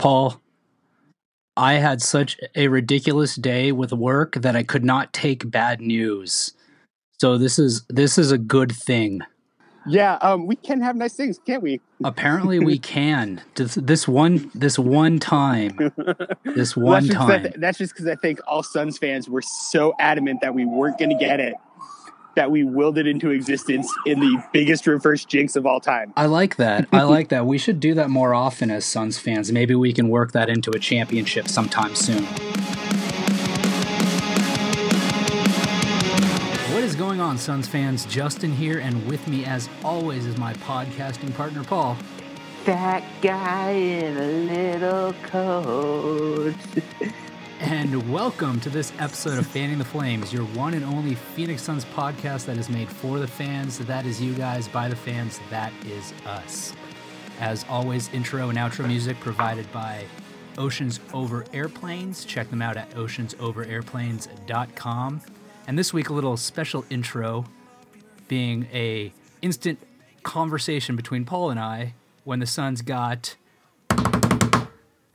Paul, I had such a ridiculous day with work that I could not take bad news. So this is this is a good thing. Yeah, um, we can have nice things, can't we? Apparently, we can. This, one, this one time, this one that's time. Just, that's just because I think all Suns fans were so adamant that we weren't going to get it that we willed it into existence in the biggest reverse jinx of all time. I like that. I like that. We should do that more often as Suns fans. Maybe we can work that into a championship sometime soon. What is going on, Suns fans? Justin here, and with me, as always, is my podcasting partner, Paul. That guy in a little coat. and welcome to this episode of Fanning the Flames, your one and only Phoenix Suns podcast that is made for the fans. That is you guys, by the fans. That is us. As always, intro and outro music provided by Oceans Over Airplanes. Check them out at oceansoverairplanes.com. And this week, a little special intro, being a instant conversation between Paul and I when the Suns got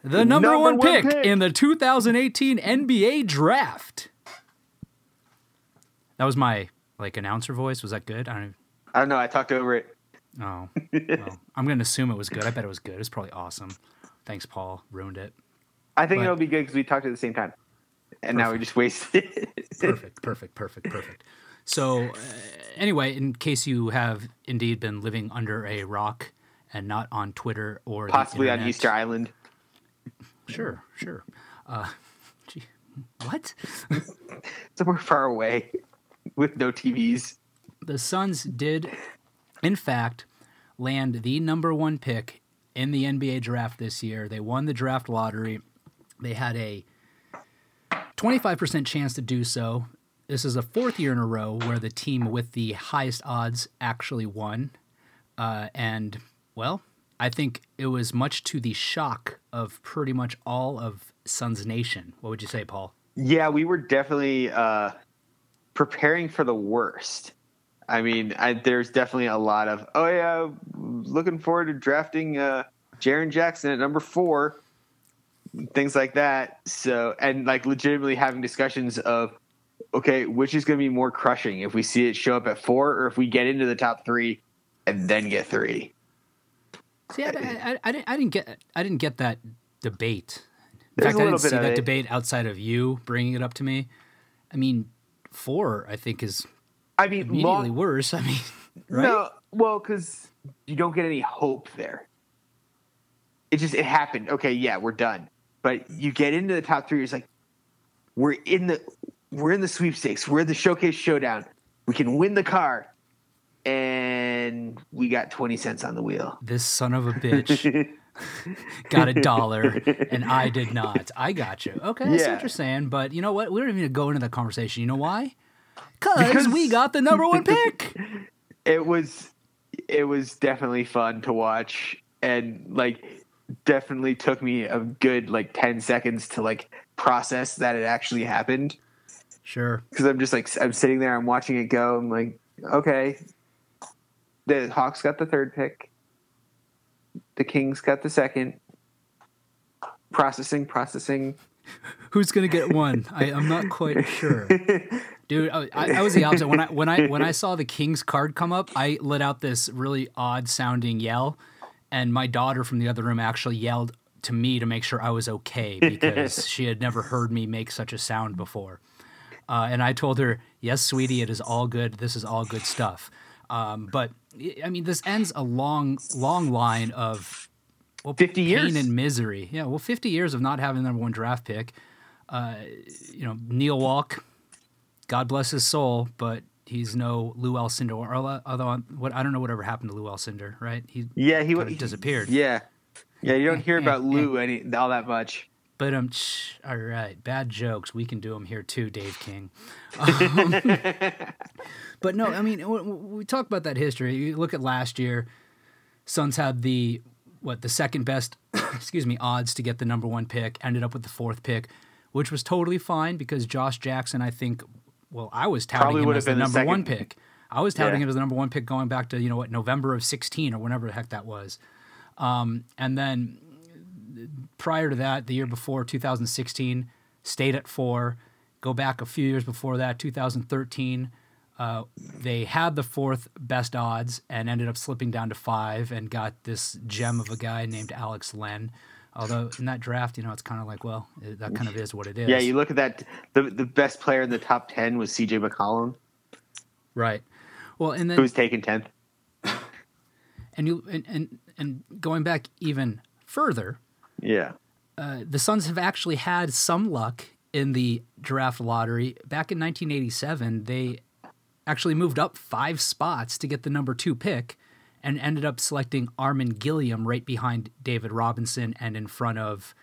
number, Number one, one pick, pick. in the 2018 NBA draft. That was my like announcer voice. Was that good? I don't. I don't know. I talked over it. Oh, well, I'm gonna assume it was good. I bet it was good. It's probably awesome. Thanks, Paul. Ruined it. I think But- it'll be good because we talked at the same time, and now we just wasted it. Perfect. Perfect. Perfect. Perfect. So, uh, anyway, in case you have indeed been living under a rock and not on Twitter or the Possibly on Easter Island. Sure. Sure. Uh, gee, what? somewhere far away with no TVs. the Suns did, in fact, land the number one pick in the NBA draft this year. They won the draft lottery. They had a 25% chance to do so. This is a fourth year in a row where the team with the highest odds actually won. Uh, and, well, I think it was much to the shock of pretty much all of Suns Nation. What would you say, Paul? Yeah, we were definitely uh, preparing for the worst. I mean, I, there's definitely a lot of oh yeah, looking forward to drafting uh, Jaren Jackson at number four, things like that. So and like legitimately having discussions of okay, which is going to be more crushing if we see it show up at four or if we get into the top three and then get three. See, I, I, I, didn't, I didn't get I didn't get that debate. In There's fact, I didn't see that it. debate outside of you bringing it up to me. I mean, four I think is I mean, immediately long, worse. I mean, right? No, well, because you don't get any hope there. It just it happened. Okay, yeah, we're done. But you get into the top three. It's like we're in the we're in the sweepstakes. We're in the showcase showdown. We can win the car, and we got twenty cents on the wheel. This son of a bitch got a dollar and I did not. I got you. Okay, that's Yeah. what you're saying. But you know what? We don't even need to go into that conversation. You know why? Because we got the number one pick. it was it was definitely fun to watch, and like definitely took me a good like ten seconds to like process that it actually happened. Sure. because I'm just like I'm sitting there, I'm watching it go. I'm like, okay, the Hawks got the third pick, the Kings got the second. Processing, processing. Who's gonna get one? I, I'm not quite sure. Dude, I, I I was the opposite. When I when I when I saw the King's card come up, I let out this really odd sounding yell, and my daughter from the other room actually yelled to me to make sure I was okay because she had never heard me make such a sound before. Uh, and I told her, "Yes, sweetie, it is all good. This is all good stuff." Um, but I mean, this ends a long, long line of well, 50 pain years. and misery. Yeah, well, 50 years of not having the number one draft pick. Uh, you know, Neil Walk, God bless his soul, but he's no Lou Alcindor. Or, although, what I don't know whatever happened to Lou Alcindor, right? He, Yeah, he, Kinda he disappeared. Yeah, yeah. You don't hear about Lou any all that much. but um, all right, bad jokes. We can do them here too, Dave King. Um, but no, I mean, we talk about that history. You look at last year, Suns had the what the second best, excuse me, odds to get the number one pick. Ended up with the fourth pick, which was totally fine because Josh Jackson, I think, well, I was touting Probably him as the number one pick. I was touting Yeah. him as the number one pick going back to you know what November of sixteen or whenever the heck that was. Um, and then prior to that, the year before, 2016, stayed at four. Go back a few years before that, 2013, uh, they had the fourth best odds and ended up slipping down to five and got this gem of a guy named Alex Len. Although in that draft, you know, it's kind of like, well, it, that kind of is what it is. Yeah, you look at that. The the best player in the top ten was C.J. McCollum, right. Well, and then who's taken tenth. and you and, and and going back even further, Yeah, uh, the Suns have actually had some luck in the draft lottery. Back in 1987, they actually moved up five spots to get the number two pick and ended up selecting Armen Gilliam right behind David Robinson and in front of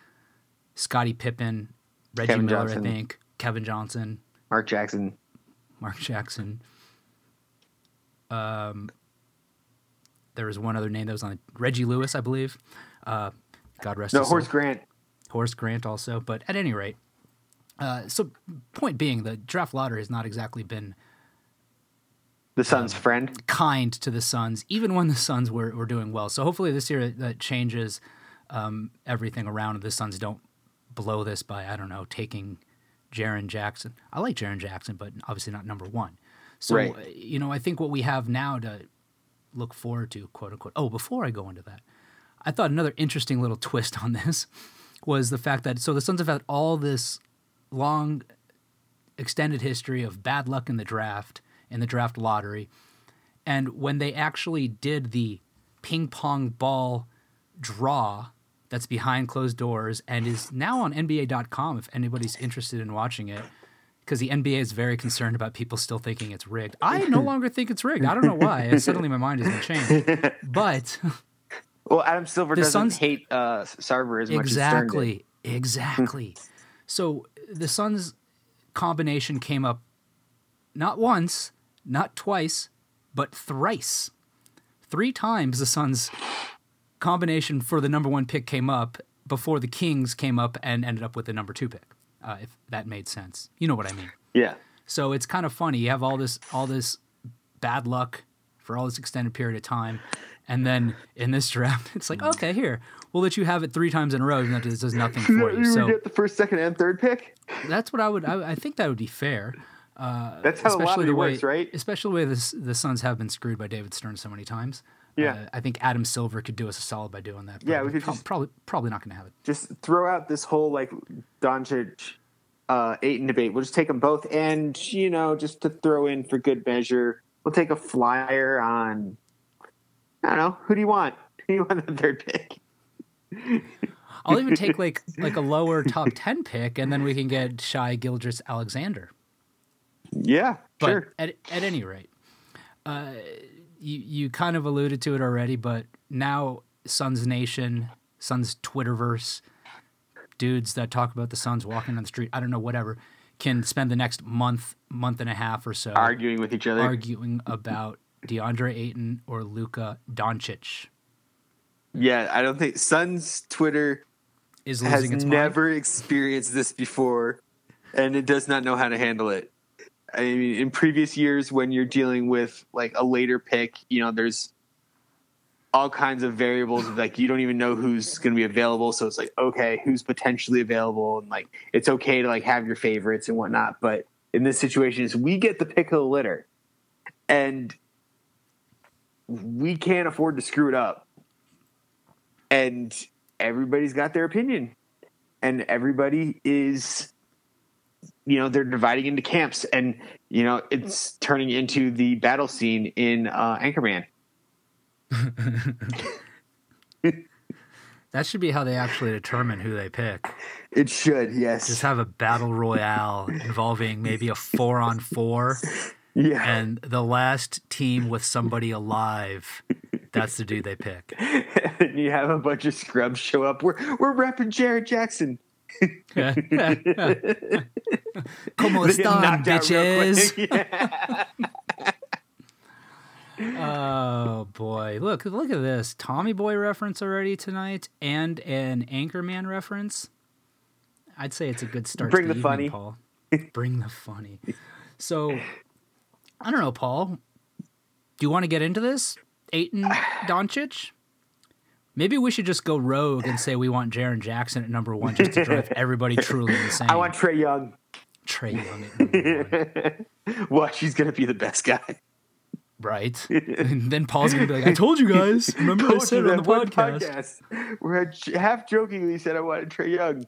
Scottie Pippen, Reggie Kevin Miller, Johnson. I think, Kevin Johnson, Mark Jackson. Mark Jackson. Um, there was one other name that was on Reggie Lewis, I believe. Uh, God rest No. Horace Grant. Horace Grant also. But at any rate, uh, so point being, the draft lottery has not exactly been The Suns' friend. kind to the Suns, even when the Suns were, were doing well. So hopefully this year that changes um, everything around. The Suns don't blow this by I don't know taking Jaren Jackson. I like Jaren Jackson, but obviously not number one. So Right. you know, I think what we have now to look forward to, quote unquote. Oh, before I go into that, I thought another interesting little twist on this was the fact that so the Suns have had all this long extended history of bad luck in the draft, in the draft lottery. And when they actually did the ping pong ball draw that's behind closed doors and is now on NBA.com if anybody's interested in watching it, because the NBA is very concerned about people still thinking it's rigged. I no longer think it's rigged. I don't know why. Suddenly my mind has been changed. But Well, Adam Silver The doesn't Suns- hate uh, Sarver as much as Stern did. exactly, exactly. so the Suns combination came up not once, not twice, but thrice. Three times the Suns combination for the number one pick came up before the Kings came up and ended up with the number two pick. Uh, if that made sense, you know what I mean. Yeah. So it's kind of funny. You have all this all this bad luck for all this extended period of time, and then in this draft, it's like, okay, here we'll let you have it three times in a row, and that does nothing for you. You So get the first, second, and third pick. that's what I would. I, I think that would be fair. That's how a especially the way, works, right? Especially the way this, the Suns have been screwed by David Stern so many times. Yeah. Uh, I think Adam Silver could do us a solid by doing that. Yeah, we could prob- just- probably probably not going to have it. Just throw out this whole like Doncic, uh, Ayton debate. We'll just take them both, and you know, just to throw in for good measure, we'll take a flyer on. I don't know. Who do you want? Who do you want the third pick? I'll even take like like a lower top ten pick, and then we can get Shai Gilgeous-Alexander. Yeah, But sure. at at any rate, uh, you you kind of alluded to it already, but now Suns Nation, Suns Twitterverse, dudes that talk about the Suns walking on the street, I don't know, whatever, can spend the next month, month and a half or so Arguing with each other. arguing about DeAndre Ayton or Luka Doncic yeah, I don't think Suns Twitter is has losing its mind. never experienced this before, and it does not know how to handle it. I mean, in previous years, when you're dealing with like a later pick, you know, there's all kinds of variables. of, Like you don't even know who's going to be available, so it's like okay, who's potentially available, and like it's okay to like have your favorites and whatnot. But in this situation, is we get the pick of the litter, and we can't afford to screw it up. And everybody's got their opinion, and everybody is you know they're dividing into camps and you know it's turning into the battle scene in uh anchorman That should be how they actually determine who they pick. it should yes Just have a battle royale involving maybe a four on four, yeah and the last team with somebody alive. That's the dude they pick. and you have a bunch of scrubs show up we're we're repping jared jackson Como están, knocked out real bitches? Yeah. Oh boy! Look, look at this Tommy Boy reference already tonight, and an Anchorman reference. I'd say it's a good start. Bring to the evening, funny. Paul. Bring the funny. So, I don't know, Paul. Do you want to get into this, Ayton Doncic? Maybe we should just go rogue and say we want Jaren Jackson at number one just to drive everybody truly insane. I want Trae Young. Trae Young at number one. What? She's gonna be the best guy. Right. And then Paul's gonna be like, I told you guys. Remember I said it on the podcast. podcast Where I half jokingly said I wanted Trae Young.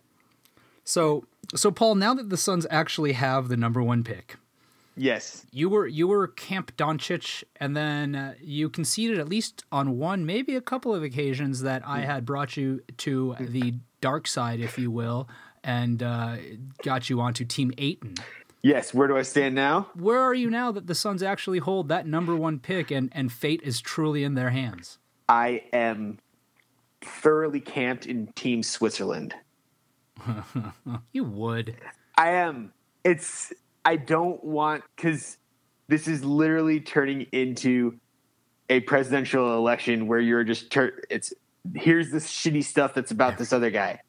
So so Paul, now that the Suns actually have the number one pick, Yes. you were you were Camp Doncic, and then uh, you conceded at least on one, maybe a couple of occasions that I had brought you to the dark side, if you will, and uh, got you onto Team Ayton. Yes. Where do I stand now? Where are you now that the Suns actually hold that number one pick and, and fate is truly in their hands? I am thoroughly camped in Team Switzerland. You would. I am. It's. I don't want because this is literally turning into a presidential election where you're just. Tur- it's here's this shitty stuff that's about this other guy.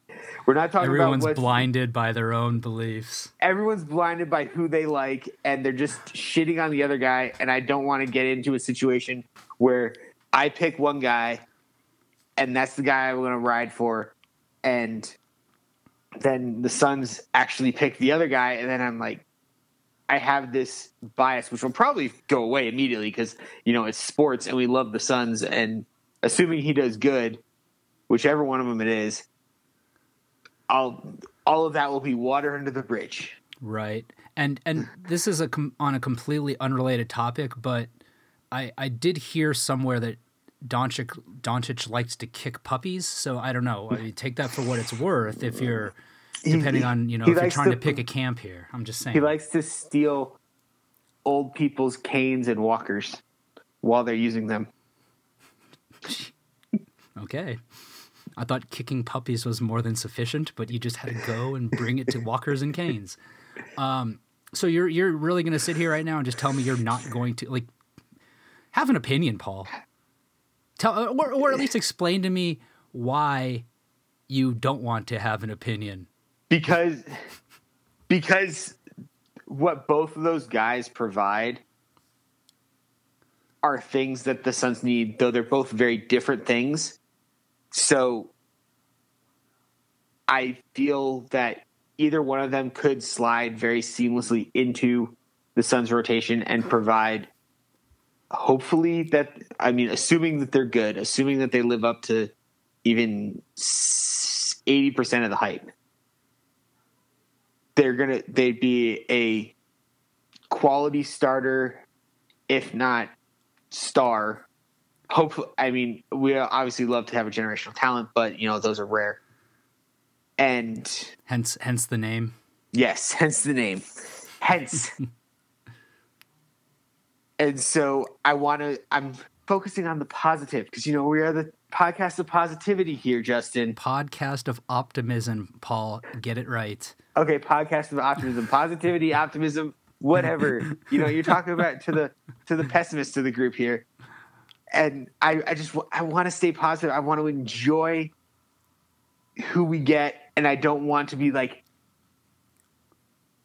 We're not talking Everyone's about what's, blinded by their own beliefs. everyone's blinded by who they like and they're just shitting on the other guy and i don't want to get into a situation where i pick one guy and that's the guy i'm going to ride for and then the suns actually pick the other guy and then i'm like i have this bias which will probably go away immediately because you know it's sports and we love the suns and assuming he does good whichever one of them it is i'll all of that will be water under the bridge Right. And and this is a com- on a completely unrelated topic, but I I did hear somewhere that Doncic Doncic likes to kick puppies, so I don't know. I mean, take that for what it's worth if you're depending on, you know, if you're trying to to- pick a camp here. I'm just saying. He likes to steal old people's canes and walkers while they're using them. Okay. I thought kicking puppies was more than sufficient, but you just had to go and bring it to walkers and canes. Um, so you're you're really going to sit here right now and just tell me you're not going to like have an opinion, Paul. Tell or, or at least explain to me why you don't want to have an opinion. Because because what both of those guys provide are things that the Suns need, though they're both very different things. So I feel that either one of them could slide very seamlessly into the Suns rotation and provide hopefully that I mean assuming that they're good, assuming that they live up to even 80% of the hype. They're going to they'd be a quality starter if not star. Hopefully, I mean, we obviously love to have a generational talent, but you know those are rare. And Hence hence the name. yes, hence the name. Hence. and so I want to. I'm focusing on the positive because you know we are the podcast of positivity here, Justin. Podcast of optimism, Paul. Get it right. Okay, podcast of optimism, positivity, optimism, whatever. You know, you're talking about to the to the pessimists of the group here, and I, I just I want to stay positive. I want to enjoy who we get, and I don't want to be like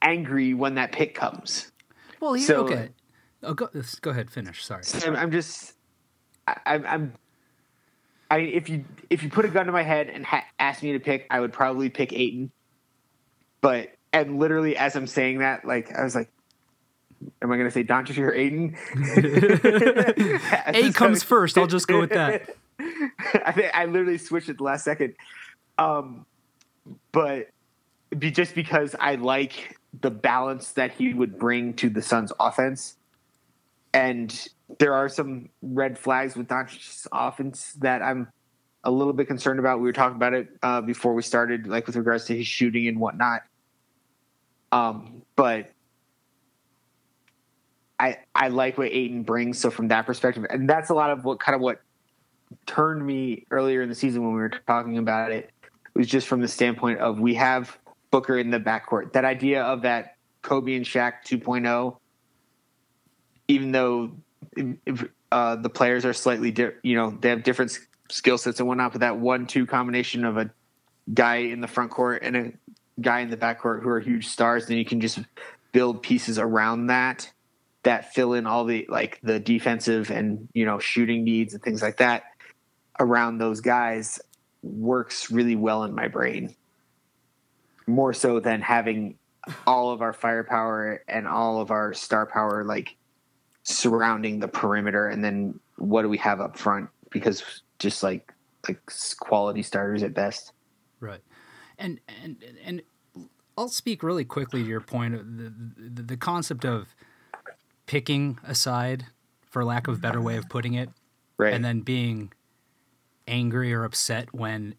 angry when that pick comes. Well, here, So- okay. Oh, go, go ahead. Finish. Sorry. I'm, I'm just I, I'm. I'm I if you if you put a gun to my head and ha- ask me to pick, I would probably pick Ayton. But and literally as I'm saying that, like I was like, "Am I going to say Doncic or Ayton? A comes first. I'll just go with that. I think I literally switched at the last second. Um, but be just because I like the balance that he would bring to the Suns' offense, and there are some red flags with Doncic's offense that I'm a little bit concerned about. We were talking about it uh, before we started, like with regards to his shooting and whatnot. Um, but I I like what Ayton brings. So from that perspective, and that's a lot of what kind of what turned me earlier in the season when we were talking about it was just from the standpoint of we have Booker in the backcourt. That idea of that Kobe and Shaq 2.0, even though if, uh, the players are slightly, different, you know, they have different skill sets and whatnot, but that one-two combination of a guy in the front court and a guy in the backcourt who are huge stars, then you can just build pieces around that that fill in all the like the defensive and you know shooting needs and things like that around those guys works really well in my brain. More so than having all of our firepower and all of our star power like surrounding the perimeter and then what do we have up front because just like like quality starters at best. Right. And and and I'll speak really quickly to your point of the, the, the concept of picking a side for lack of a better way of putting it Right. and then being angry or upset when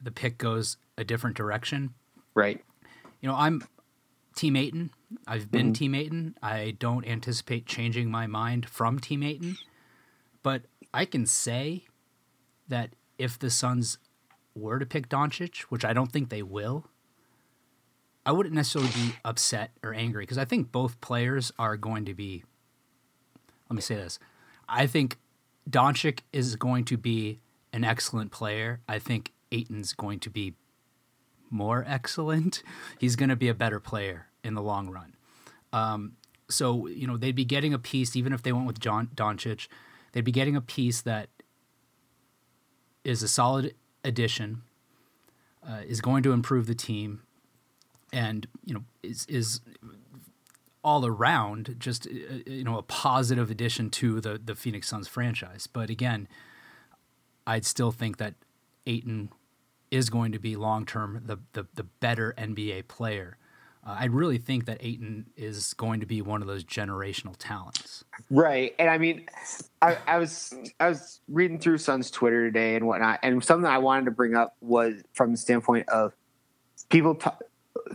the pick goes a different direction. right. You know, I'm Team Ayton. I've been mm-hmm. Team Ayton. I don't anticipate changing my mind from Team Ayton. But I can say that if the Suns were to pick Doncic, which I don't think they will, I wouldn't necessarily be upset or angry because I think both players are going to be. Let me say this. I think Doncic is going to be an excellent player. I think Ayton's going to be more excellent. He's going to be a better player in the long run. Um, so you know they'd be getting a piece, even if they went with John Doncic, they'd be getting a piece that is a solid addition, uh, is going to improve the team, and you know is is all around just uh, you know a positive addition to the the Phoenix Suns franchise. But again, I'd still think that Ayton is going to be long term the, the the better NBA player. Uh, I really think that Ayton is going to be one of those generational talents. Right, and I mean, I, I was I was reading through Sun's Twitter today and whatnot, and something I wanted to bring up was from the standpoint of people. T-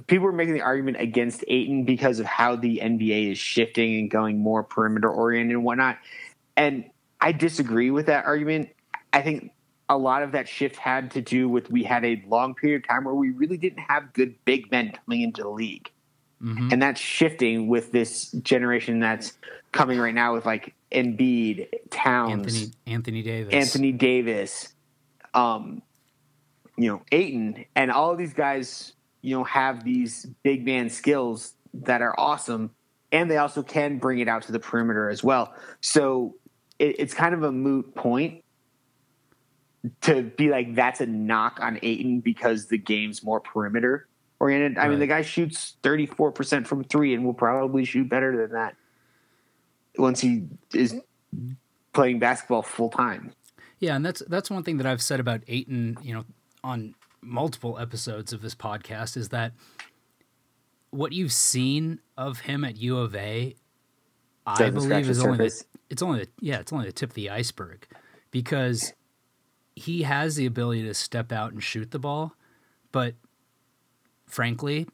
people were making the argument against Ayton because of how the NBA is shifting and going more perimeter oriented and whatnot, and I disagree with that argument. I think a lot of that shift had to do with we had a long period of time where we really didn't have good big men coming into the league Mhm. and that's shifting with this generation that's coming right now with like Embiid, Towns, Anthony Anthony Davis. Anthony Davis, um, you know, Ayton, and all of these guys, you know, have these big man skills that are awesome, and they also can bring it out to the perimeter as well. So it, it's kind of a moot point to be like that's a knock on Ayton because the game's more perimeter oriented. I mean, the guy shoots thirty four percent from three, and will probably shoot better than that once he is playing basketball full time. Yeah, and that's that's one thing that I've said about Ayton, you know, on multiple episodes of this podcast is that what you've seen of him at U of A, I Doesn't believe is only the, it's only the, yeah, it's only the tip of the iceberg because he has the ability to step out and shoot the ball, but frankly,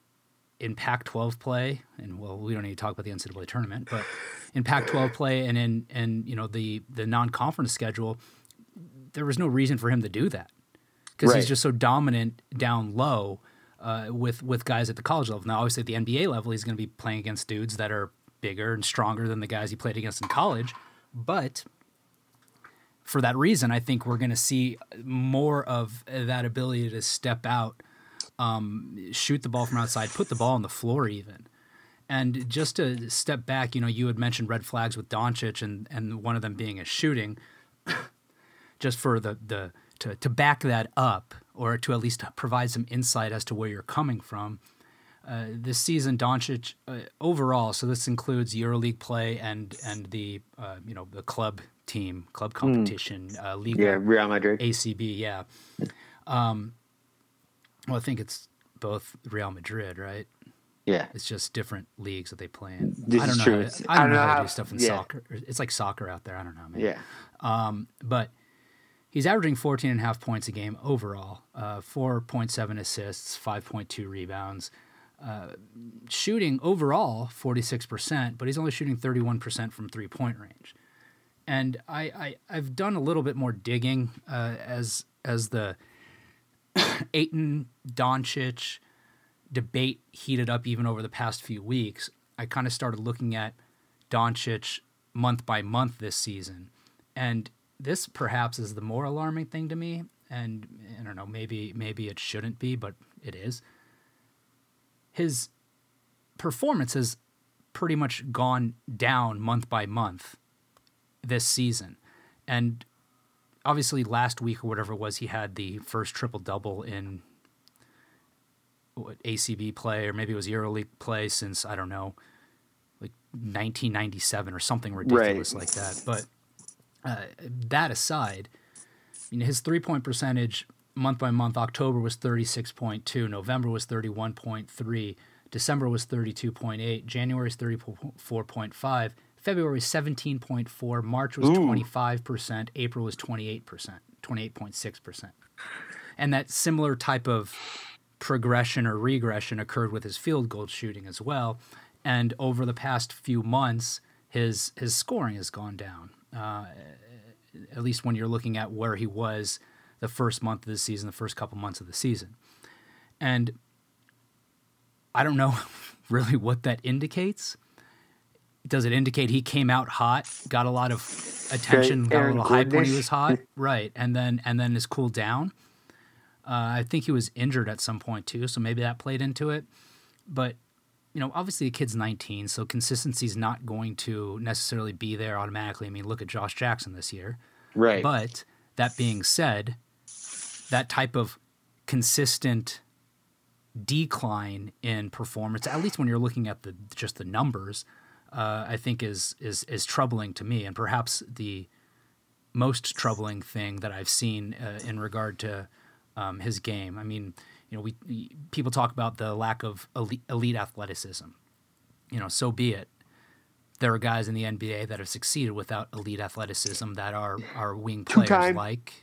in Pac-12 play, and well, we don't need to talk about the NCAA tournament, but in Pac-12 play and in and you know the the non-conference schedule, there was no reason for him to do that because Right. he's just so dominant down low uh, with with guys at the college level. Now, obviously, at the NBA level, he's going to be playing against dudes that are bigger and stronger than the guys he played against in college, but for that reason, I think we're going to see more of that ability to step out, um, shoot the ball from outside, put the ball on the floor, even. And just to step back, you know, you had mentioned red flags with Doncic, and and one of them being a shooting. just for the the to to back that up, or to at least provide some insight as to where you're coming from. Uh, this season, Doncic uh, overall, so this includes EuroLeague play and and the uh, you know the club team, club competition, uh, Liga, Yeah, Real Madrid. ACB, yeah. Um, well, I think it's both Real Madrid, right? Yeah. It's just different leagues that they play in. This I don't know. true. How It's- to, I don't know how, to do stuff in yeah. soccer. It's like soccer out there. I don't know, man. Yeah. Um, but he's averaging 14 and a half points a game overall, uh, 4.7 assists, 5.2 rebounds. Uh, shooting overall 46%, but he's only shooting 31% from three point range. And I, I, I've done a little bit more digging uh, as as the Ayton Doncic debate heated up even over the past few weeks. I kind of started looking at Doncic month by month this season, and this perhaps is the more alarming thing to me. And I don't know, maybe maybe it shouldn't be, but it is. His performance has pretty much gone down month by month this season, and obviously last week or whatever it was, he had the first triple double in what, ACB play, or maybe it was EuroLeague play since I don't know, like 1997 or something ridiculous Right. like that. But uh, that aside, I mean, his three point percentage month by month, October was 36.2, November was 31.3, December was 32.8, January is 34.5, February was 17.4, March was Ooh. 25%, April was 28%, 28.6%. And that similar type of progression or regression occurred with his field goal shooting as well. And over the past few months, his his scoring has gone down. Uh, at least when you're looking at where he was the first month of the season, the first couple months of the season. And I don't know really what that indicates. Does it indicate he came out hot, got a lot of attention, got a little hype when he was hot, right? And then and then has cooled down. Uh, I think he was injured at some point too, so maybe that played into it. But you know, obviously the kid's 19, so consistency is not going to necessarily be there automatically. I mean, look at Josh Jackson this year. Right. But that being said, that type of consistent decline in performance, at least when you're looking at the just the numbers, uh, I think is is is troubling to me, and perhaps the most troubling thing that I've seen uh, in regard to um, his game. I mean, you know, we people talk about the lack of elite, elite athleticism. You know, so be it. There are guys in the NBA that have succeeded without elite athleticism that are are wing players Two-time. like.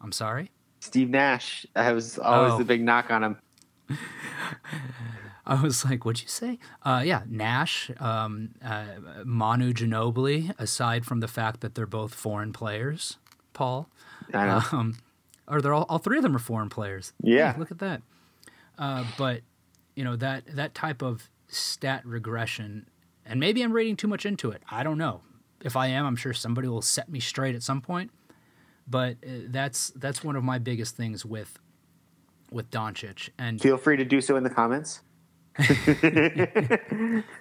I'm sorry. Steve Nash. That was always Oh. the big knock on him. I was like, "What'd you say?" Uh, yeah, Nash, um, uh, Manu Ginobili. Aside from the fact that they're both foreign players, Paul, um, or they're all, all three of them are foreign players. Yeah. Hey, look at that. Uh, but you know that that type of stat regression, and maybe I'm reading too much into it. I don't know. If I am, I'm sure somebody will set me straight at some point. But uh, that's that's one of my biggest things with with Doncic. And Feel free to do so in the comments.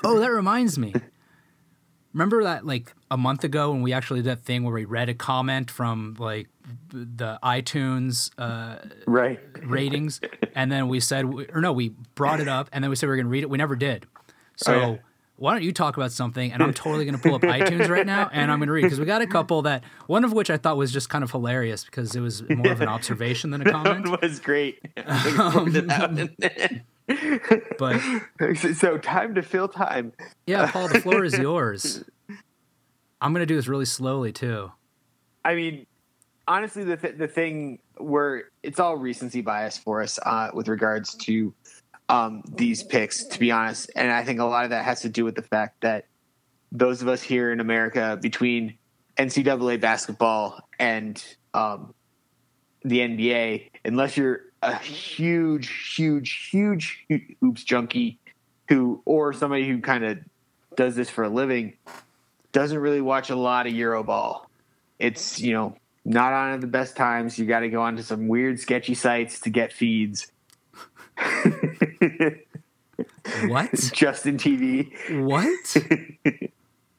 Oh, that reminds me. Remember that like a month ago when we actually did that thing where we read a comment from like the iTunes uh, Right. ratings, and then we said, or no, we brought it up, and then we said we are going to read it. We never did. So Oh, yeah. why don't you talk about something? And I'm totally going to pull up iTunes right now, and I'm going to read because we got a couple that one of which I thought was just kind of hilarious because it was more of an observation than a That comment. one was great. I'm looking forward to that one. But so time to fill time. yeah, Paul, the floor is yours. I'm going to do this really slowly too. I mean, honestly, the th- the thing where it's all recency bias for us uh, with regards to um, these picks, to be honest, and I think a lot of that has to do with the fact that those of us here in America, between NCAA basketball and um, the NBA, unless you're a huge, huge, huge hoops junkie, who or somebody who kind of does this for a living, doesn't really watch a lot of Euroball it's you know not on at the best times. You got to go onto some weird, sketchy sites to get feeds. What? Justin TV, What?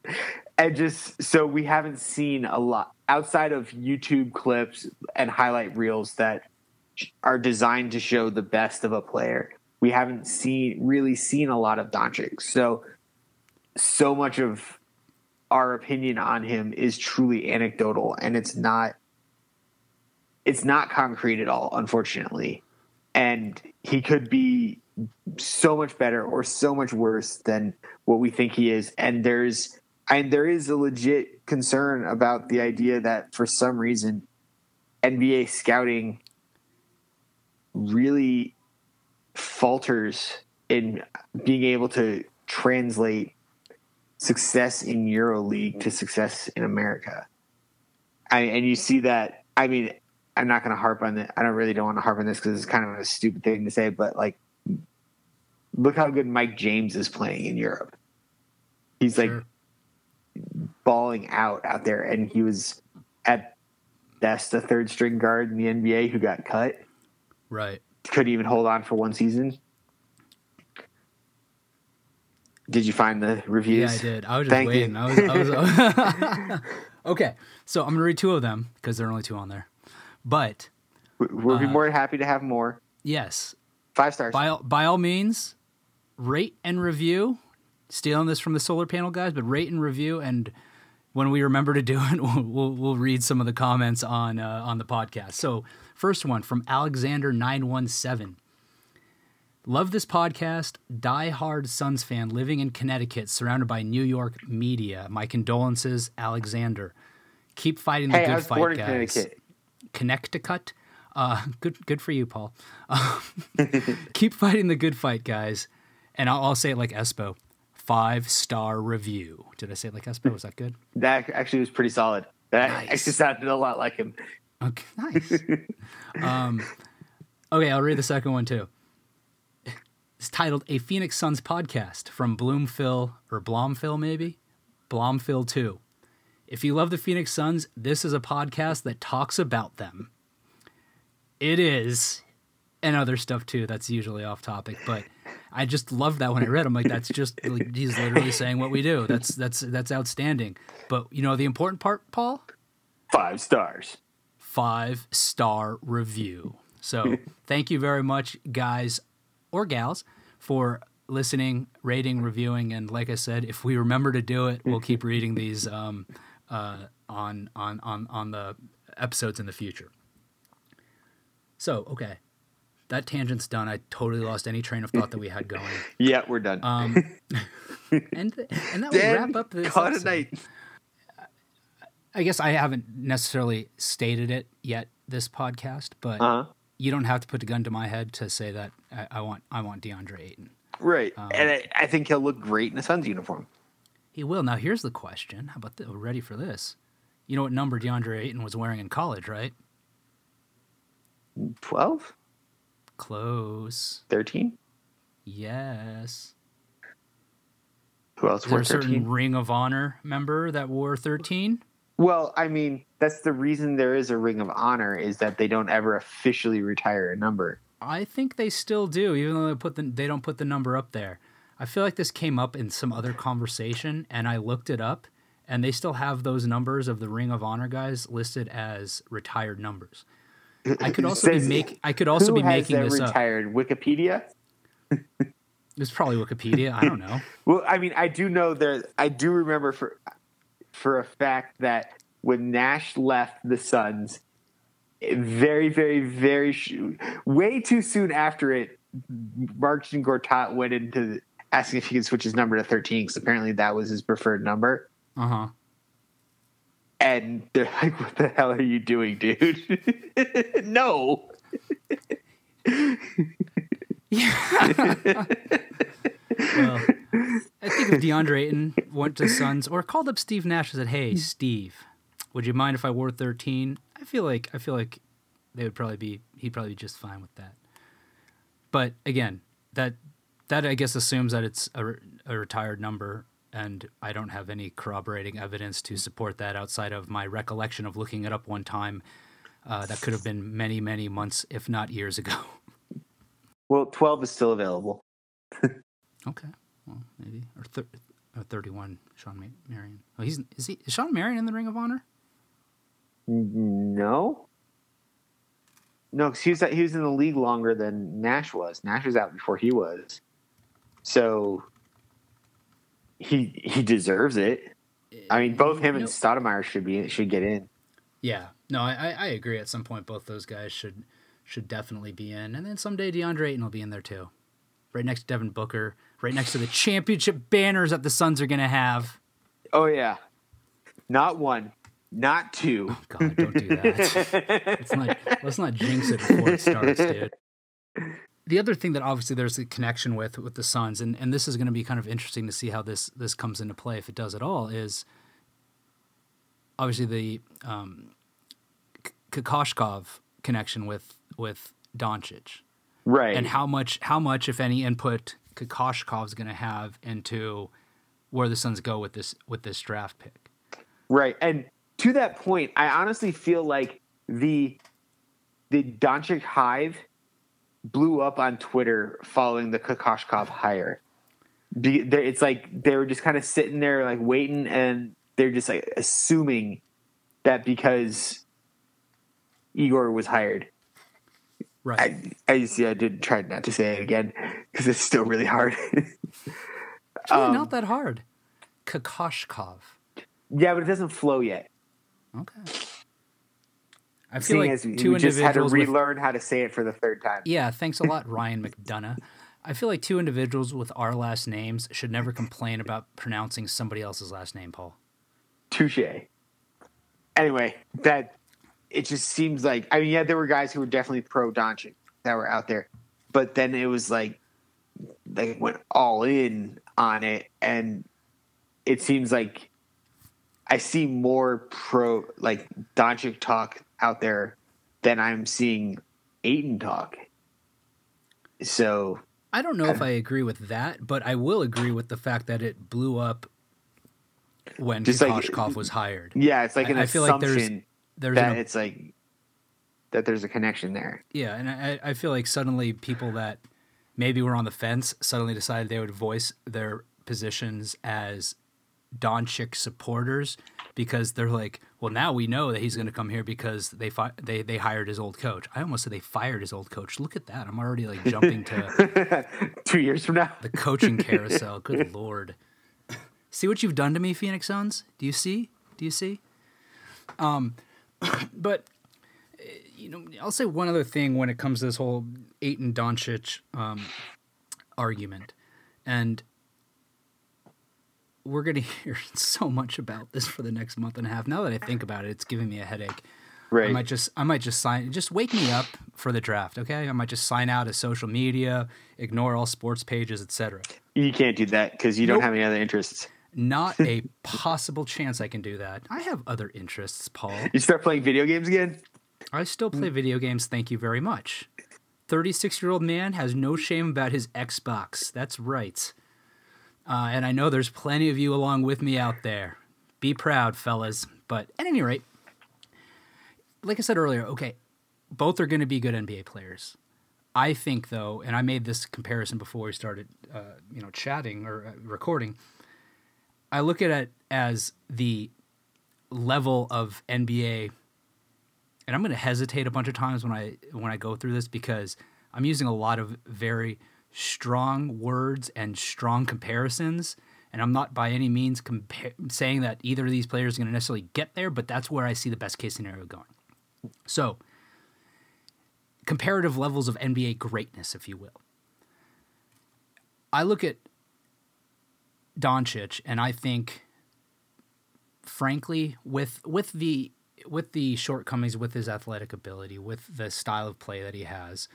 and just so we haven't seen a lot outside of YouTube clips and highlight reels that are designed to show the best of a player. We haven't seen really seen a lot of Doncic. So so much of our opinion on him is truly anecdotal and it's not it's not concrete at all unfortunately and he could be so much better or so much worse than what we think he is and there's and there is a legit concern about the idea that for some reason NBA scouting really falters in being able to translate success in EuroLeague to success in America. I, and you see that. I mean, I'm not going to harp on it. I don't really don't want to harp on this because it's kind of a stupid thing to say, but like, look how good Mike James is playing in Europe. He's like Sure. balling out out there, and he was at best a third string guard in the NBA who got cut. Right. Couldn't even hold on for one season. Did you find the reviews? Yeah, I did. I was just Thank waiting. I was, I was okay. So I'm gonna read two of them because there are only two on there. But We- We'll be Uh, more than happy to have more. yes, Five stars. by all, by all means, rate and review. Stealing this from the solar panel guys, but rate and review, and when we remember to do it, we'll we'll, we'll read some of the comments on uh, on the podcast. So first one from Alexander nine one seven. Love this podcast. Die hard Suns fan living in Connecticut, surrounded by New York media. My condolences, Alexander. Keep fighting the hey, good fight, guys. Connecticut. Connecticut. Uh, good, good for you, Paul. Um, keep fighting the good fight, guys. And I'll, I'll say it like Espo. Five star review. Did I say it like Espo? Was that good? That actually was pretty solid. That Nice. actually sounded a lot like him. Okay, nice. um, okay, I'll read the second one too. It's titled "A Phoenix Suns Podcast" from Bloomfill or Blomfill, maybe Blomfill Two. If you love the Phoenix Suns, this is a podcast that talks about them. It is, and other stuff too. That's usually off topic, but I just love that when I read. I'm like, that's just like, he's literally saying what we do. That's that's that's outstanding. But you know the important part, Paul Five stars. Five star review. So thank you very much, guys or gals, for listening, rating, reviewing, and like I said, if we remember to do it, we'll keep reading these um, uh, on on on on the episodes in the future. So okay, that tangent's done. I totally lost any train of thought that we had going. Yeah, we're done. Um, and th- and that would wrap up this call episode. I guess I haven't necessarily stated it yet this podcast, but Uh-huh. you don't have to put a gun to my head to say that I, I want I want DeAndre Ayton. Right. Um, and I, I think he'll look great in a Suns uniform. He will. Now here's the question. How about the, we're ready for this? You know what number DeAndre Ayton was wearing in college, right? 12? Close. 13? Yes. Who else wore a certain 13? Ring of Honor member that wore 13? Well, I mean, that's the reason there is a Ring of Honor is that they don't ever officially retire a number. I think they still do, even though they put the they don't put the number up there. I feel like this came up in some other conversation, and I looked it up, and they still have those numbers of the Ring of Honor guys listed as retired numbers. I could also be make I could also be making this up. retired? Wikipedia? It's probably Wikipedia. I don't know. Well, I mean, I do know there. I do remember for for a fact that when Nash left the Suns, very, very, very sh- way too soon after it, Marcin Gortat went into asking if he could switch his number to thirteen because apparently that was his preferred number. Uh huh. And they're like, "What the hell are you doing, dude?" no. Well, I think if DeAndre Ayton went to Suns or called up Steve Nash and said, "Hey, Steve, would you mind if I wore 13?" I feel like I feel like they would probably be he'd probably be just fine with that. But again, that that I guess assumes that it's a, re- a retired number, and I don't have any corroborating evidence to support that outside of my recollection of looking it up one time. Uh, that could have been many, many months, if not years ago. Well, twelve is still available. Okay. Well, maybe or, thir- or thirty-one. Shawn Ma- Marion. Oh, he's is he is Shawn Marion in the Ring of Honor? No. No, because he was he was in the league longer than Nash was. Nash was out before he was, so he he deserves it. Eh, I mean, both him and Nope. Stoudemire should be should get in. Yeah. No, I, I I agree. At some point, both those guys should should definitely be in, and then someday DeAndre Ayton will be in there too, right next to Devin Booker, right next to the championship banners that the Suns are gonna have. Oh yeah, not one, not two. Oh, God, don't do that. let's not let's not jinx it before it starts, dude. The other thing that obviously there's a connection with with the Suns, and, and this is going to be kind of interesting to see how this this comes into play if it does at all, is obviously the um, Kokoshkov connection with with Doncic, right. and how much how much if any input Kokoshkov's going to have into where the Suns go with this with this draft pick. Right. And to that point, I honestly feel like the the Doncic hive blew up on Twitter following the Kokoshkov hire. It's like they were just kind of sitting there, like waiting, and they're just like assuming that because Igor was hired. Right. I, I yeah, I did try not to say it again because it's still really hard. It's really um, not that hard. Kokoshkov. yeah, but it doesn't flow yet. Okay. I feel Seeing like as we two we just had to individuals with relearn how to say it for the third time. Yeah, thanks a lot, Ryan McDonough. I feel like two individuals with our last names should never complain about pronouncing somebody else's last name, Paul. Touche. Anyway, that it just seems like I mean, yeah, there were guys who were definitely pro Doncic that were out there, but then it was like they went all in on it, and it seems like I see more pro like Doncic talk out there than I'm seeing Ayton talk. So I don't know if I agree with that, but I will agree with the fact that it blew up when Just like- was hired. yeah, it's like an I- I feel like assumption there's- There's that an, it's like that there's a connection there. yeah, and I, I feel like suddenly people that maybe were on the fence suddenly decided they would voice their positions as Doncic supporters because they're like, well, now we know that he's going to come here because they fi- they they hired his old coach. I almost said they fired his old coach. Look at that! I'm already like jumping to Two years from now. the coaching carousel. Good lord! See what you've done to me, Phoenix Suns? Do you see? Do you see? Um, but uh, you know, I'll say one other thing when it comes to this whole Ayton Doncic um, argument, and we're gonna hear so much about this for the next month and a half. Now that I think about it, it's giving me a headache. Right. I might just I might just sign just wake me up for the draft, okay? I might just sign out of social media, ignore all sports pages, etc. You can't do that because you Nope. don't have any other interests. Not a possible chance I can do that. I have other interests, Paul. You start playing video games again? I still play video games, thank you very much. 36-year-old man has no shame about his Xbox. That's right. Uh, and I know there's plenty of you along with me out there. Be proud, fellas. But at any rate, like I said earlier, okay, both are going to be good NBA players. I think though, and I made this comparison before we started, uh, you know, chatting or uh, recording. I look at it as the level of NBA, and I'm going to hesitate a bunch of times when I when I go through this because I'm using a lot of very strong words and strong comparisons, and I'm not by any means compa- saying that either of these players are going to necessarily get there, but that's where I see the best case scenario going. So, comparative levels of NBA greatness, if you will. I look at Doncic, and I think, frankly, with with the with the shortcomings with his athletic ability, with the style of play that he has,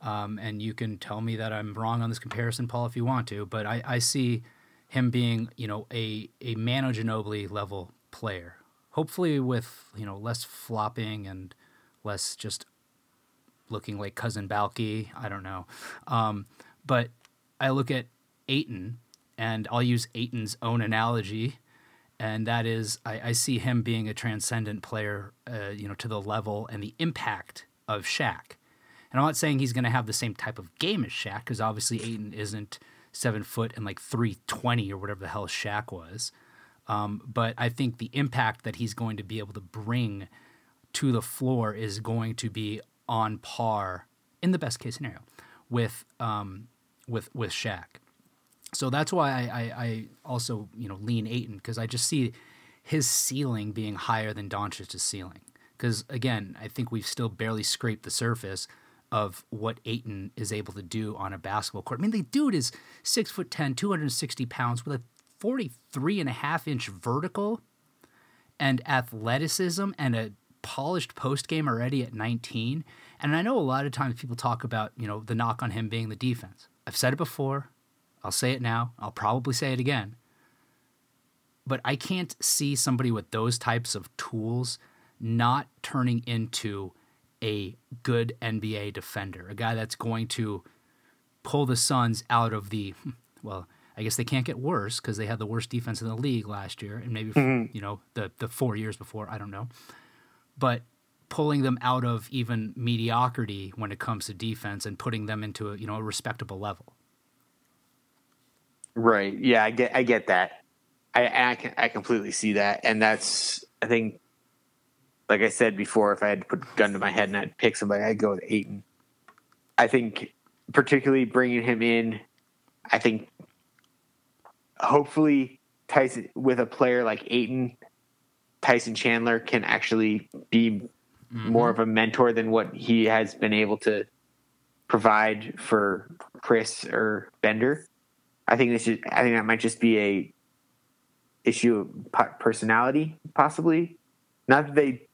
um, and you can tell me that I'm wrong on this comparison, Paul, if you want to, but I, I see him being, you know, a a Manu Ginobili level player. Hopefully, with you know less flopping and less just looking like cousin Balki. I don't know, um, but I look at Ayton, and I'll use Ayton's own analogy, and that is I, I see him being a transcendent player, uh, you know, to the level and the impact of Shaq. And I'm not saying he's going to have the same type of game as Shaq, because obviously Ayton isn't seven foot and like 320 or whatever the hell Shaq was. Um, but I think the impact that he's going to be able to bring to the floor is going to be on par, in the best case scenario, with um, with with Shaq. So that's why I, I, I also you know lean Ayton because I just see his ceiling being higher than Doncic's ceiling. Because again, I think we've still barely scraped the surface of what Ayton is able to do on a basketball court. I mean, the dude is six foot 10, 260 pounds with a 43 and a half inch vertical and athleticism and a polished post game already at 19. And I know a lot of times people talk about, you know, the knock on him being the defense. I've said it before. I'll say it now. I'll probably say it again. But I can't see somebody with those types of tools not turning into a good NBA defender, a guy that's going to pull the Suns out of the well, I guess they can't get worse because they had the worst defense in the league last year, and maybe mm-hmm. you know the the four years before. I don't know, but pulling them out of even mediocrity when it comes to defense and putting them into a you know a respectable level. Right. Yeah, I get I get that. I I can I completely see that, and that's I think, like I said before, if I had to put a gun to my head and I'd pick somebody, I'd go with Ayton. I think, particularly bringing him in, I think, hopefully Tyson with a player like Ayton, Tyson Chandler can actually be mm-hmm. more of a mentor than what he has been able to provide for Chriss or Bender. I think this is, I think that might just be a issue of personality, possibly. Not that they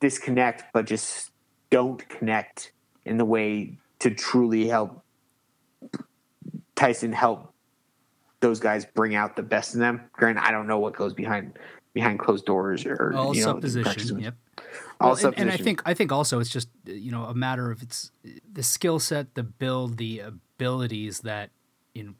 disconnect, but just don't connect in the way to truly help Tyson help those guys bring out the best in them. Granted, I don't know what goes behind behind closed doors or All you know, supposition. Yep. All Well, and, and I think I think also it's just you know a matter of it's the skill set, the build, the abilities that you know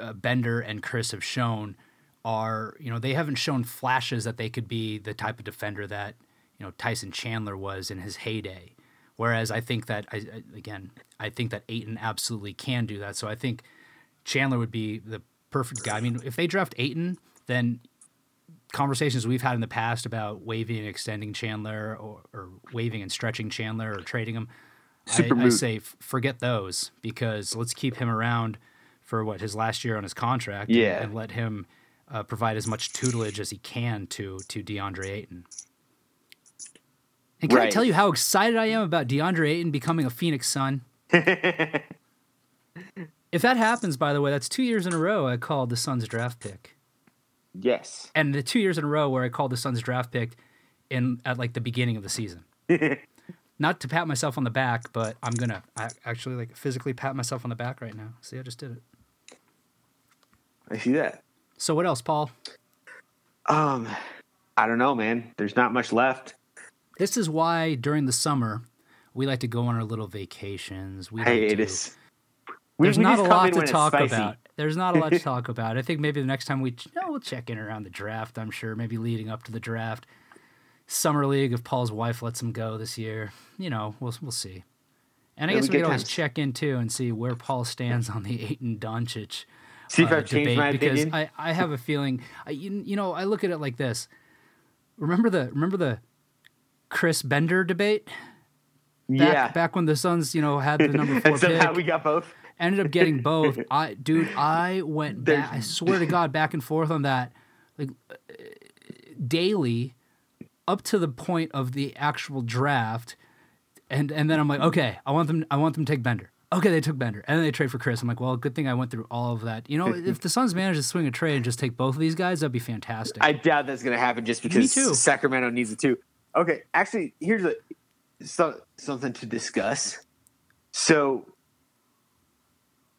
uh, Bender and Chriss have shown are you know they haven't shown flashes that they could be the type of defender that you know Tyson Chandler was in his heyday. Whereas I think that I, again I think that Ayton absolutely can do that. So I think Chandler would be the perfect guy. I mean, if they draft Ayton, then conversations we've had in the past about waving and extending Chandler or, or waiving and stretching Chandler or trading him, I, I say f- forget those because let's keep him around for what his last year on his contract and- Yeah. and, let him uh, provide as much tutelage as he can to to DeAndre Ayton. And can I tell you how excited I am about DeAndre Ayton becoming a Phoenix Sun? if that happens, by the way, that's two years in a row I called the Suns draft pick yes. and the two years in a row where I called the Suns draft pick in at like the beginning of the season. Not to pat myself on the back, but I'm gonna I actually like physically pat myself on the back right now. See, I just did it. I see that. So what else, Paul? Um, I don't know, man. There's not much left. This is why during the summer we like to go on our little vacations. We like We, There's we not a lot to talk about. There's not a lot to talk about. I think maybe the next time we, you know, we'll check in around the draft. I'm sure maybe leading up to the draft, summer league. If Paul's wife lets him go this year, you know, we'll we'll see. And I guess we could always check in too and see where Paul stands on the Ayton Doncic See if uh, I've changed my because opinion. I, I have a feeling I, you, you know I look at it like this. Remember the remember the Chriss Bender debate back, yeah. back when the Suns you know had the number four and somehow pick we got both. ended up getting both. I dude, I went back. I swear to God, back and forth on that, like uh, daily, up to the point of the actual draft, and and then I'm like, okay, I want them. I want them to take Bender. Okay, they took Bender, and then they trade for Chriss. I'm like, well, good thing I went through all of that. You know, if the Suns manage to swing a trade and just take both of these guys, that'd be fantastic. I doubt that's going to happen just because. Sacramento needs it too. Okay, actually, here's a so, something to discuss. So,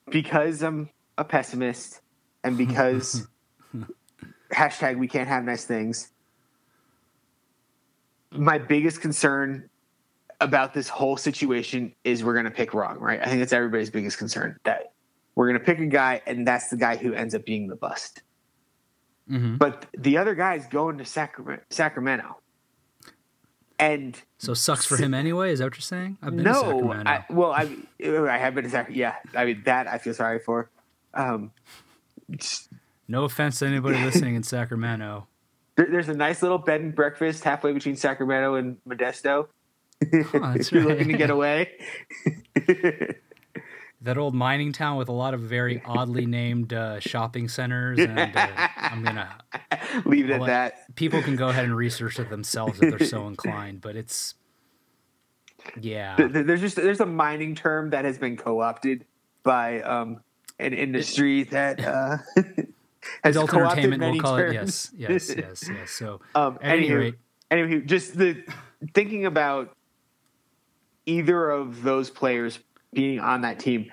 because I'm a pessimist, and because hashtag we can't have nice things, my biggest concern about this whole situation is we're going to pick wrong, right? I think that's everybody's biggest concern that we're going to pick a guy, and that's the guy who ends up being the bust. Mhm. But the other guy's going to Sacramento, Sacramento. And So sucks for him anyway. Is that what you're saying? I've been to no, Sacramento. I, well, I I have been to Sacramento. Yeah, I mean that I feel sorry for. Um, just- no offense to anybody listening in Sacramento. there, there's a nice little bed and breakfast halfway between Sacramento and Modesto. That's if you're right. looking to get away, that old mining town with a lot of very oddly named uh, shopping centers and uh, i'm gonna leave it at that. people can go ahead and research it themselves if they're so inclined but it's yeah Th- th- There's just there's a mining term that has been co-opted by um, an industry that uh, has adult co-opted entertainment many we'll call it terms. yes yes yes yes so Um, at any rate anywho, just the thinking about either of those players being on that team.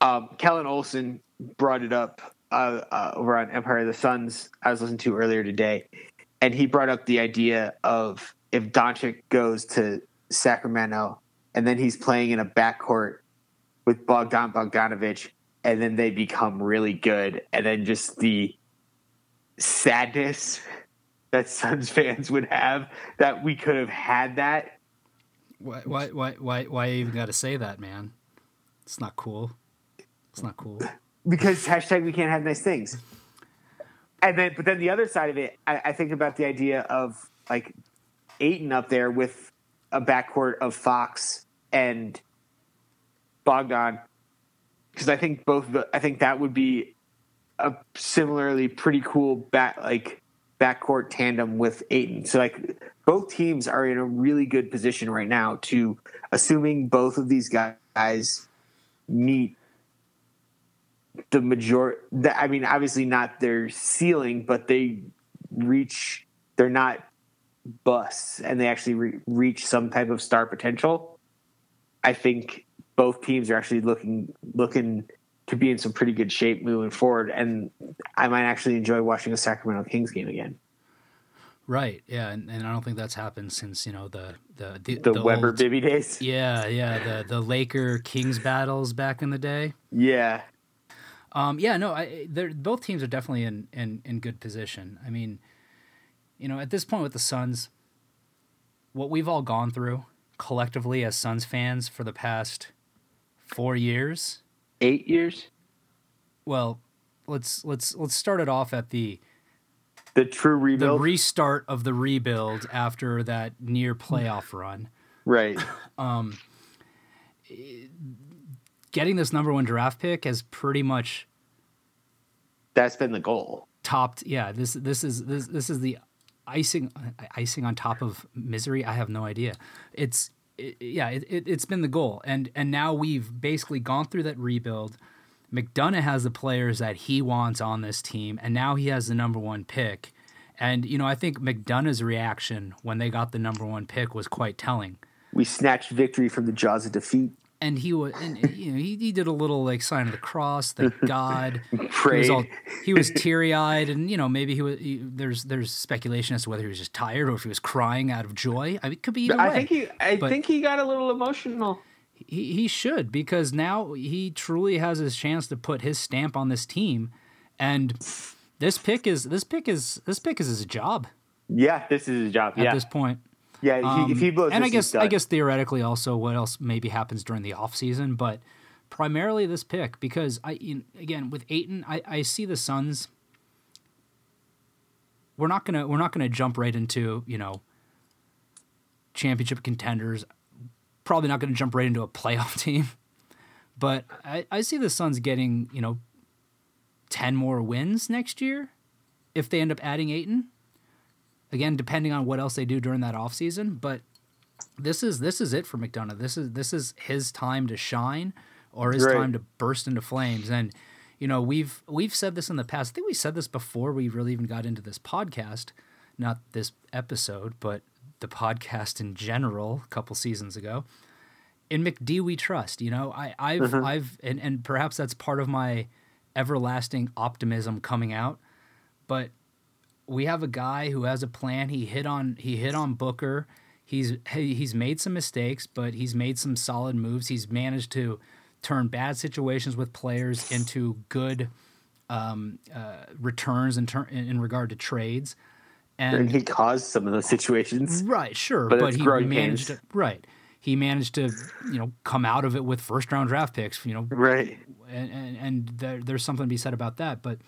Um, Kellen Olson brought it up uh, uh, over on Empire of the Suns. I was listening to earlier today, and he brought up the idea of if Doncic goes to Sacramento and then he's playing in a backcourt with Bogdan Bogdanovich, and then they become really good, and then just the sadness that Suns fans would have that we could have had that. Why why why why, why even got to say that man? It's not cool. It's not cool. Because hashtag we can't have nice things. And then, but then the other side of it, I, I think about the idea of like Ayton up there with a backcourt of Fox and Bogdan, because I think both the, I think that would be a similarly pretty cool back like backcourt tandem with Ayton. So like both teams are in a really good position right now to assuming both of these guys meet the major I mean obviously not their ceiling but they reach they're not busts and they actually re- reach some type of star potential. I think both teams are actually looking looking to be in some pretty good shape moving forward, and I might actually enjoy watching a Sacramento Kings game again. Right. Yeah, and, and I don't think that's happened since you know the the the, The, the Webber old- Bibby days. Yeah, yeah, the the Laker Kings battles back in the day. Yeah, Um, yeah, no, I, they're both teams are definitely in, in in good position. I mean, you know, at this point with the Suns, what we've all gone through collectively as Suns fans for the past four years. Eight years. Well, let's let's let's start it off at the The true rebuild, the restart of the rebuild after that near playoff run. right. um, Getting this number one draft pick has pretty much That's been the goal. topped. Yeah, this this is this this is the icing icing on top of misery. I have no idea. It's it, yeah, it, it, it's been the goal, and and now we've basically gone through that rebuild. McDonough has the players that he wants on this team, and now he has the number one pick. And you know, I think McDonough's reaction when they got the number one pick was quite telling. We snatched victory from the jaws of defeat. And he was, and you know, he, he did a little like sign of the cross, thank God. He was all he was teary eyed, and you know maybe he was. He, there's there's speculation as to whether he was just tired or if he was crying out of joy. I mean, it could be either I way. think he. I But- think he got a little emotional. he he should because now he truly has his chance to put his stamp on this team, and this pick is this pick is this pick is his job Yeah, this is his job. at yeah, this point. Yeah. he, if he um, blows, and I guess I guess theoretically also what else maybe happens during the off season, but primarily this pick because I you- again with Ayton, I, I see the Suns. We're not gonna we're not gonna jump right into you know championship contenders. Probably not gonna jump right into a playoff team, but I, I see the Suns getting you know ten more wins next year if they end up adding Ayton again depending on what else they do during that offseason but this is this is it for McDonough this is this is his time to shine or his Right. time to burst into flames and you know we've we've said this in the past I think we said this before we really even got into this podcast not this episode but the podcast in general a couple seasons ago in McD we trust. You know, I, I've mm-hmm. I've and, and perhaps that's part of my everlasting optimism coming out. But we have a guy who has a plan. He hit on he hit on Booker. He's he's made some mistakes, but he's made some solid moves. He's managed to turn bad situations with players into good um, uh, returns in, ter- in regard to trades. and he caused some of those situations. Right, sure, But but, he managed to, right. He managed to, you know, come out of it with first round draft picks, you know, Right. and and, and there, there's something to be said about that. But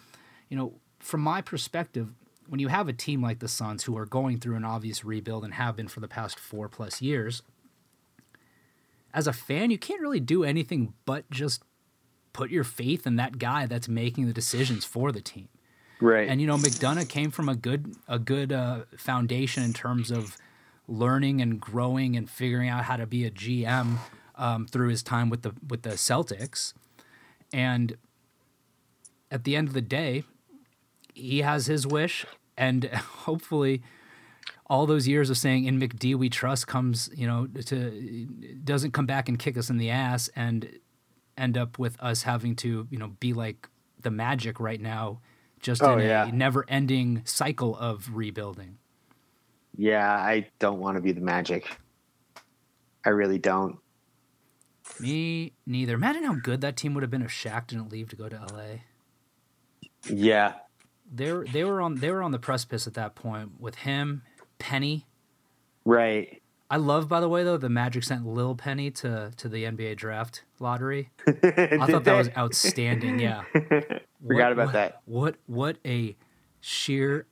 you know, from my perspective, when you have a team like the Suns who are going through an obvious rebuild and have been for the past four plus years, as a fan, you can't really do anything but just put your faith in that guy that's making the decisions for the team. Right. And you know, McDonough came from a good a good uh, foundation in terms of learning and growing and figuring out how to be a GM um, through his time with the with the Celtics. And at the end of the day, he has his wish, and hopefully, all those years of saying "in McD we trust" comes, you know, to doesn't come back and kick us in the ass and end up with us having to, you know, be like the Magic right now, just Oh, in yeah. a never-ending cycle of rebuilding. yeah, I don't want to be the Magic. I really don't. Me neither. Imagine how good that team would have been if Shaq didn't leave to go to LA. Yeah. They were they were on they were on the precipice at that point with him, Penny. Right. I love, by the way, though the Magic sent Lil Penny to to the NBA draft lottery. I thought that was outstanding. Yeah, Forgot What- about what- that. What what a sheer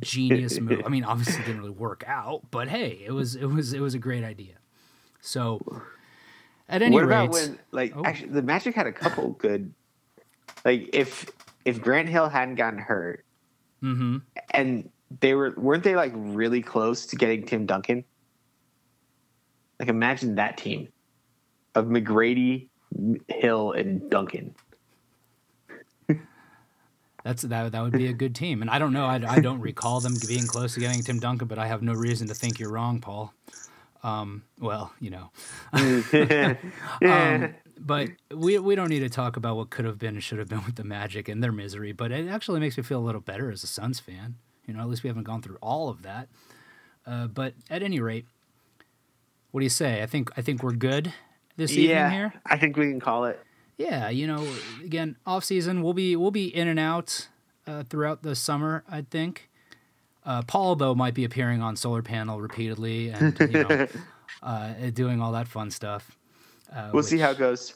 genius move. I mean, obviously it didn't really work out, but hey, it was it was it was a great idea. So, at any what rate, about when like Oh. actually the Magic had a couple good like if if Grant Hill hadn't gotten hurt mhm. and they were weren't they like really close to getting Tim Duncan? Like imagine that team of McGrady, Hill, and Duncan. That's that. That would be a good team, and I don't know. I, I don't recall them being close to getting Tim Duncan, but I have no reason to think you're wrong, Paul. Um, well, you know, um, but we we don't need to talk about what could have been and should have been with the Magic and their misery. But it actually makes me feel a little better as a Suns fan. You know, at least we haven't gone through all of that. Uh, but at any rate, what do you say? I think I think we're good this evening yeah, here. I think we can call it. Yeah, you know, again, off season, we'll be we'll be in and out uh, throughout the summer. I think. Uh, Paul though might be appearing on Solar Panel repeatedly and you know, uh, doing all that fun stuff. Uh, We'll see how it goes.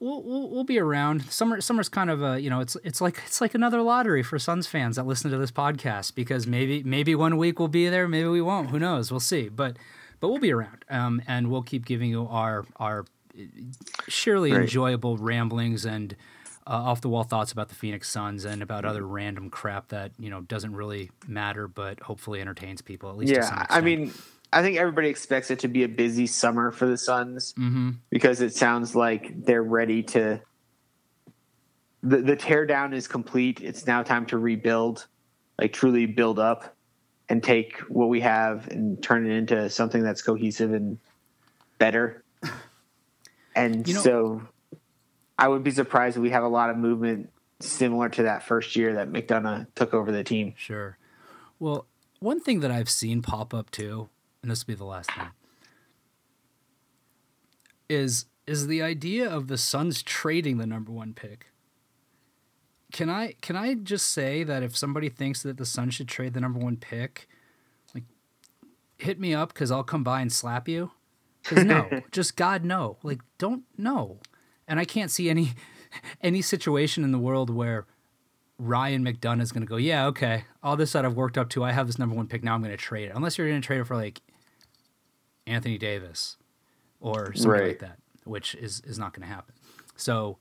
we'll, we'll we'll be around. Summer summer's kind of a you know it's it's like it's like another lottery for Suns fans that listen to this podcast because maybe maybe one week we'll be there, maybe we won't. Who knows? We'll see. But but we'll be around, um, and we'll keep giving you our our surely Right. enjoyable ramblings and uh, off the wall thoughts about the Phoenix Suns and about other random crap that you know doesn't really matter, but hopefully entertains people at least. to some Yeah, I mean, I think everybody expects it to be a busy summer for the Suns Mhm. because it sounds like they're ready to. The the teardown is complete. It's now time to rebuild, like truly build up, and take what we have and turn it into something that's cohesive and better. And You know- so, I would be surprised if we have a lot of movement similar to that first year that McDonough took over the team. Sure. Well, one thing that I've seen pop up too, and this will be the last thing, is is the idea of the Suns trading the number one pick. Can I can I just say that if somebody thinks that the Suns should trade the number one pick, like hit me up because I'll come by and slap you. Because no, just God no, like don't no, and I can't see any any situation in the world where Ryan McDonough is going to go, yeah, okay, all this that I've worked up to, I have this number one pick. Now I'm going to trade it. Unless you're going to trade it for like Anthony Davis or something like that, which is is not going to happen. So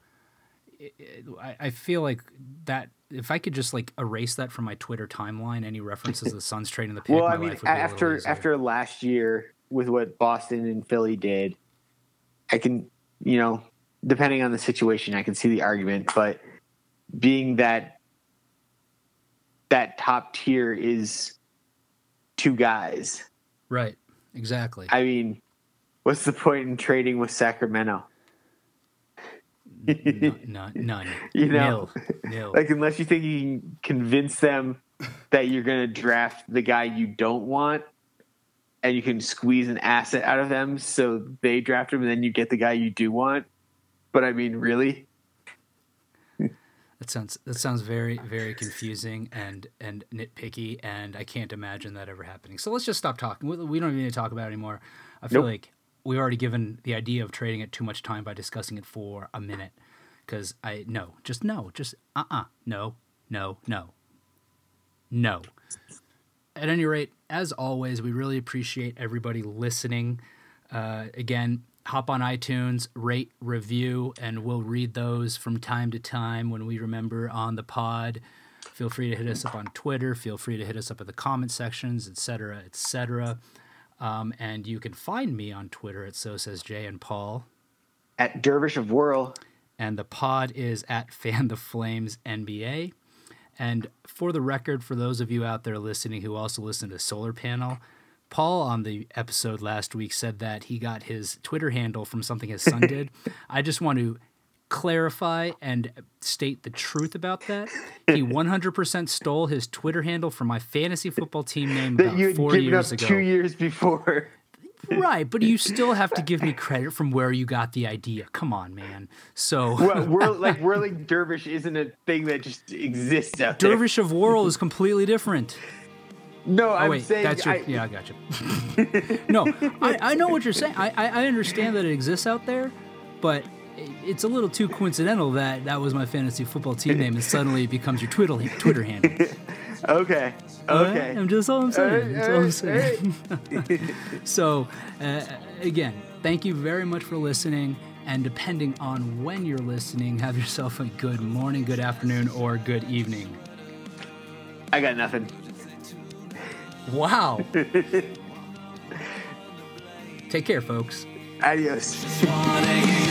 it- it- I, I feel like that if I could just like erase that from my Twitter timeline, any references to the Suns trading the pick, Well, I mean, life would be after after last year with what Boston and Philly did, I can, you know, depending on the situation, I can see the argument. But being that that top tier is two guys, right, exactly. I mean, what's the point in trading with Sacramento? none, none, none. You know, nil, nil. Like, unless you think you can convince them that you're going to draft the guy you don't want, and you can squeeze an asset out of them, so they draft him, and then you get the guy you do want. But I mean, really? That sounds that sounds very very confusing and and nitpicky, and I can't imagine that ever happening. So let's just stop talking. We, we don't even need to talk about it anymore. I feel Nope. like we've already given the idea of trading it too much time by discussing it for a minute. Because I no, just no, just uh uh no, no, no, no. At any rate, as always, we really appreciate everybody listening. Uh, again, hop on iTunes, rate, review, and we'll read those from time to time when we remember on the pod. Feel free to hit us up on Twitter. Feel free to hit us up in the comment sections, etc., etc. Um, and you can find me on Twitter at So Says Jay and Paul. At Dervish of Whirl, And the pod is at Fan the Flames NBA. And for the record, for those of you out there listening who also listen to Solar Panel, Paul on the episode last week said that he got his Twitter handle from something his son did. I just want to clarify and state the truth about that. He 100% stole his Twitter handle from my fantasy football team name that about four years ago. two years before. Right, but you still have to give me credit from where you got the idea. Come on, man. So well, whirl, like whirling dervish isn't a thing that just exists out there. Dervish of Whirl is completely different. No, Oh I'm wait, saying that's your, I, yeah, I got you. no, I, I know what you're saying. I, I I understand that it exists out there, but it's a little too coincidental that that was my fantasy football team name and suddenly it becomes your Twitter Twitter handle. okay, All right? okay. I'm just all I'm saying. That's all I'm saying. so, uh, again, thank you very much for listening. And depending on when you're listening, have yourself a good morning, good afternoon, or good evening. I got nothing. Wow. Take care, folks. Adios. wanna hear